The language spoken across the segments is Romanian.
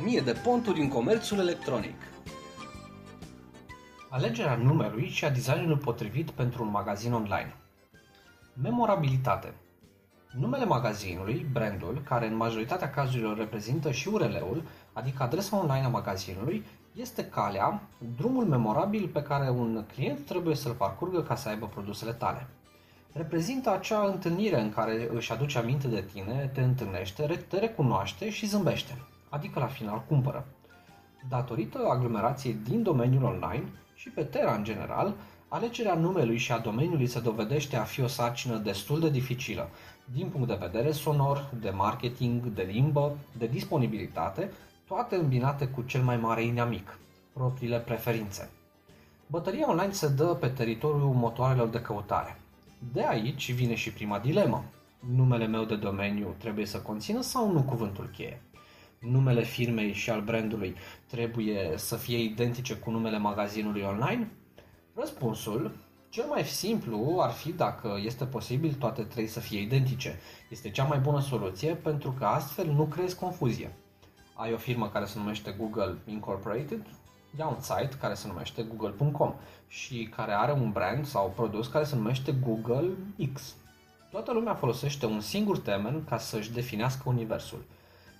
1000 de ponturi în comerțul electronic. Alegerea numelui și a designului potrivit pentru un magazin online. Memorabilitate. Numele magazinului, brandul, care în majoritatea cazurilor reprezintă și URL-ul, adică adresa online a magazinului, este calea, drumul memorabil pe care un client trebuie să-l parcurgă ca să aibă produsele tale. Reprezintă acea întâlnire în care își aduce aminte de tine, te întâlnește, te recunoaște și zâmbește adică la final cumpără. Datorită aglomerației din domeniul online și pe Terra în general, alegerea numelui și a domeniului se dovedește a fi o sarcină destul de dificilă, din punct de vedere sonor, de marketing, de limbă, de disponibilitate, toate îmbinate cu cel mai mare inamic, propriile preferințe. Bătăria online se dă pe teritoriul motoarelor de căutare. De aici vine și prima dilemă. Numele meu de domeniu trebuie să conțină sau nu cuvântul cheie? Numele firmei și al brandului trebuie să fie identice cu numele magazinului online? Răspunsul cel mai simplu ar fi dacă este posibil toate trei să fie identice. Este cea mai bună soluție pentru că astfel nu creezi confuzie. Ai o firmă care se numește Google Incorporated, ia un site care se numește google.com și care are un brand sau produs care se numește Google X. Toată lumea folosește un singur termen ca să-și definească universul.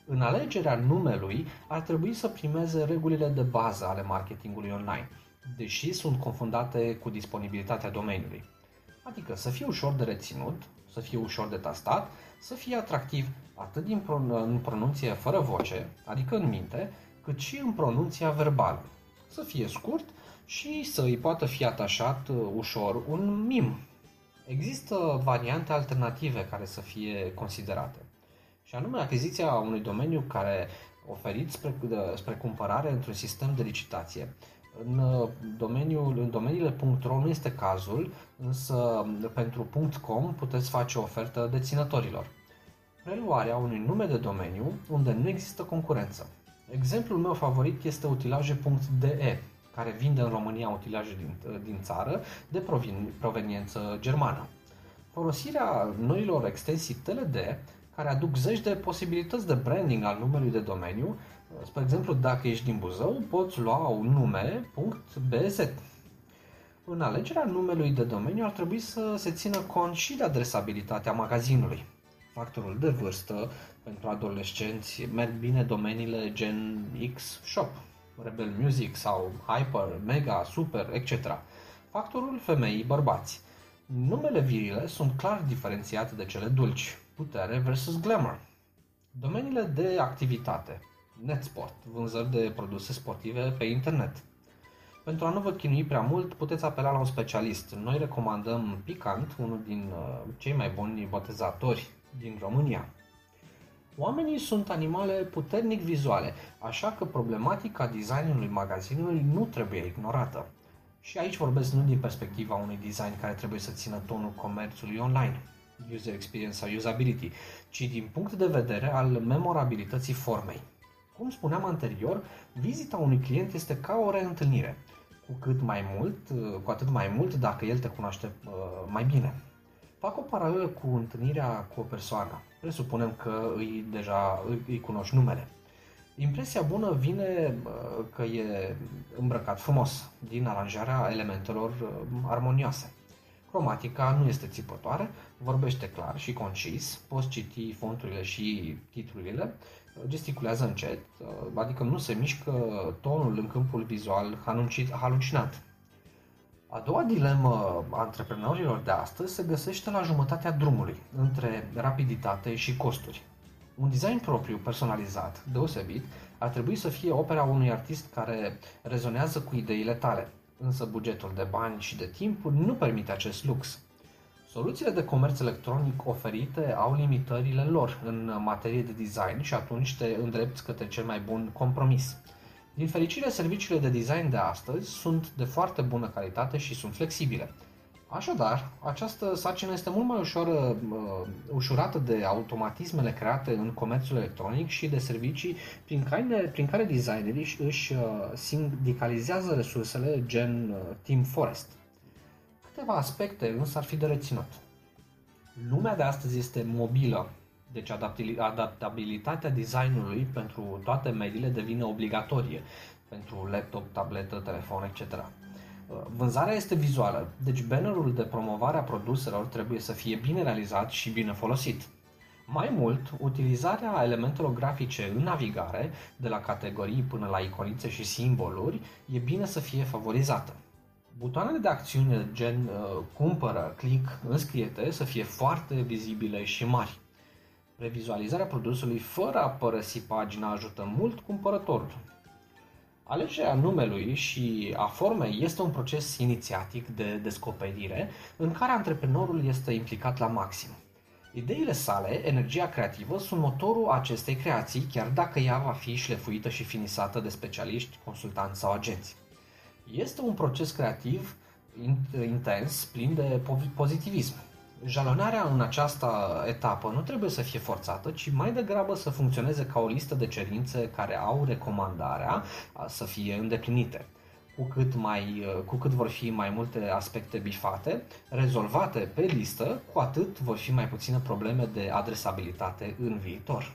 În alegerea numelui ar trebui să primeze regulile de bază ale marketingului online, deși sunt confundate cu disponibilitatea domeniului. Adică să fie ușor de reținut, să fie ușor de tastat, să fie atractiv atât din în pronunție fără voce, adică în minte, cât și în pronunția verbală. Să fie scurt și să îi poată fi atașat uh, ușor un mim. Există variante alternative care să fie considerate și anume achiziția unui domeniu care oferit spre, spre cumpărare într-un sistem de licitație. În, uh, domeniul, în domeniile .ro nu este cazul, însă pentru .com puteți face o ofertă deținătorilor. Preluarea unui nume de domeniu unde nu există concurență. Exemplul meu favorit este utilaje.de, care vinde în România utilaje din, uh, din țară de proveniență germană. Folosirea noilor extensii TLD care aduc zeci de posibilități de branding al numelui de domeniu. Spre exemplu, dacă ești din Buzău, poți lua un nume .bz. În alegerea numelui de domeniu ar trebui să se țină cont și de adresabilitatea magazinului. Factorul de vârstă pentru adolescenți merg bine domeniile gen X Shop, Rebel Music sau Hyper, Mega, Super, etc. Factorul femeii bărbați. Numele virile sunt clar diferențiate de cele dulci putere versus glamour. Domeniile de activitate. Netsport, vânzări de produse sportive pe internet. Pentru a nu vă chinui prea mult, puteți apela la un specialist. Noi recomandăm Picant, unul din uh, cei mai buni botezatori din România. Oamenii sunt animale puternic vizuale, așa că problematica designului magazinului nu trebuie ignorată. Și aici vorbesc nu din perspectiva unui design care trebuie să țină tonul comerțului online user experience sau usability, ci din punct de vedere al memorabilității formei. Cum spuneam anterior, vizita unui client este ca o reîntâlnire, cu cât mai mult, cu atât mai mult dacă el te cunoaște uh, mai bine. Fac o paralelă cu întâlnirea cu o persoană. Presupunem că îi deja îi, îi cunoști numele. Impresia bună vine uh, că e îmbrăcat frumos, din aranjarea elementelor uh, armonioase. Cromatica nu este țipătoare, vorbește clar și concis, poți citi fonturile și titlurile, gesticulează încet, adică nu se mișcă tonul în câmpul vizual halucinat. A doua dilemă a antreprenorilor de astăzi se găsește la jumătatea drumului, între rapiditate și costuri. Un design propriu, personalizat, deosebit, ar trebui să fie opera unui artist care rezonează cu ideile tale, însă bugetul de bani și de timp nu permite acest lux. Soluțiile de comerț electronic oferite au limitările lor în materie de design și atunci te îndrepți către cel mai bun compromis. Din fericire, serviciile de design de astăzi sunt de foarte bună calitate și sunt flexibile. Așadar, această sarcină este mult mai ușor, uh, ușurată de automatismele create în comerțul electronic și de servicii prin care, prin care designerii își uh, sindicalizează resursele gen uh, Team Forest. Câteva aspecte însă ar fi de reținut. Lumea de astăzi este mobilă, Deci adaptabilitatea designului pentru toate mediile devine obligatorie pentru laptop, tabletă, telefon, etc. Vânzarea este vizuală, deci bannerul de promovare a produselor trebuie să fie bine realizat și bine folosit. Mai mult, utilizarea elementelor grafice în navigare, de la categorii până la iconițe și simboluri, e bine să fie favorizată. Butoanele de acțiune gen uh, cumpără, click, înscrie să fie foarte vizibile și mari. Revizualizarea produsului fără a părăsi pagina ajută mult cumpărătorul. Alegerea numelui și a formei este un proces inițiatic de descoperire în care antreprenorul este implicat la maxim. Ideile sale, energia creativă, sunt motorul acestei creații, chiar dacă ea va fi șlefuită și finisată de specialiști, consultanți sau agenți. Este un proces creativ intens, plin de pozitivism. Jalonarea în această etapă nu trebuie să fie forțată, ci mai degrabă să funcționeze ca o listă de cerințe care au recomandarea să fie îndeplinite. Cu cât, mai, cu cât vor fi mai multe aspecte bifate, rezolvate pe listă, cu atât vor fi mai puține probleme de adresabilitate în viitor.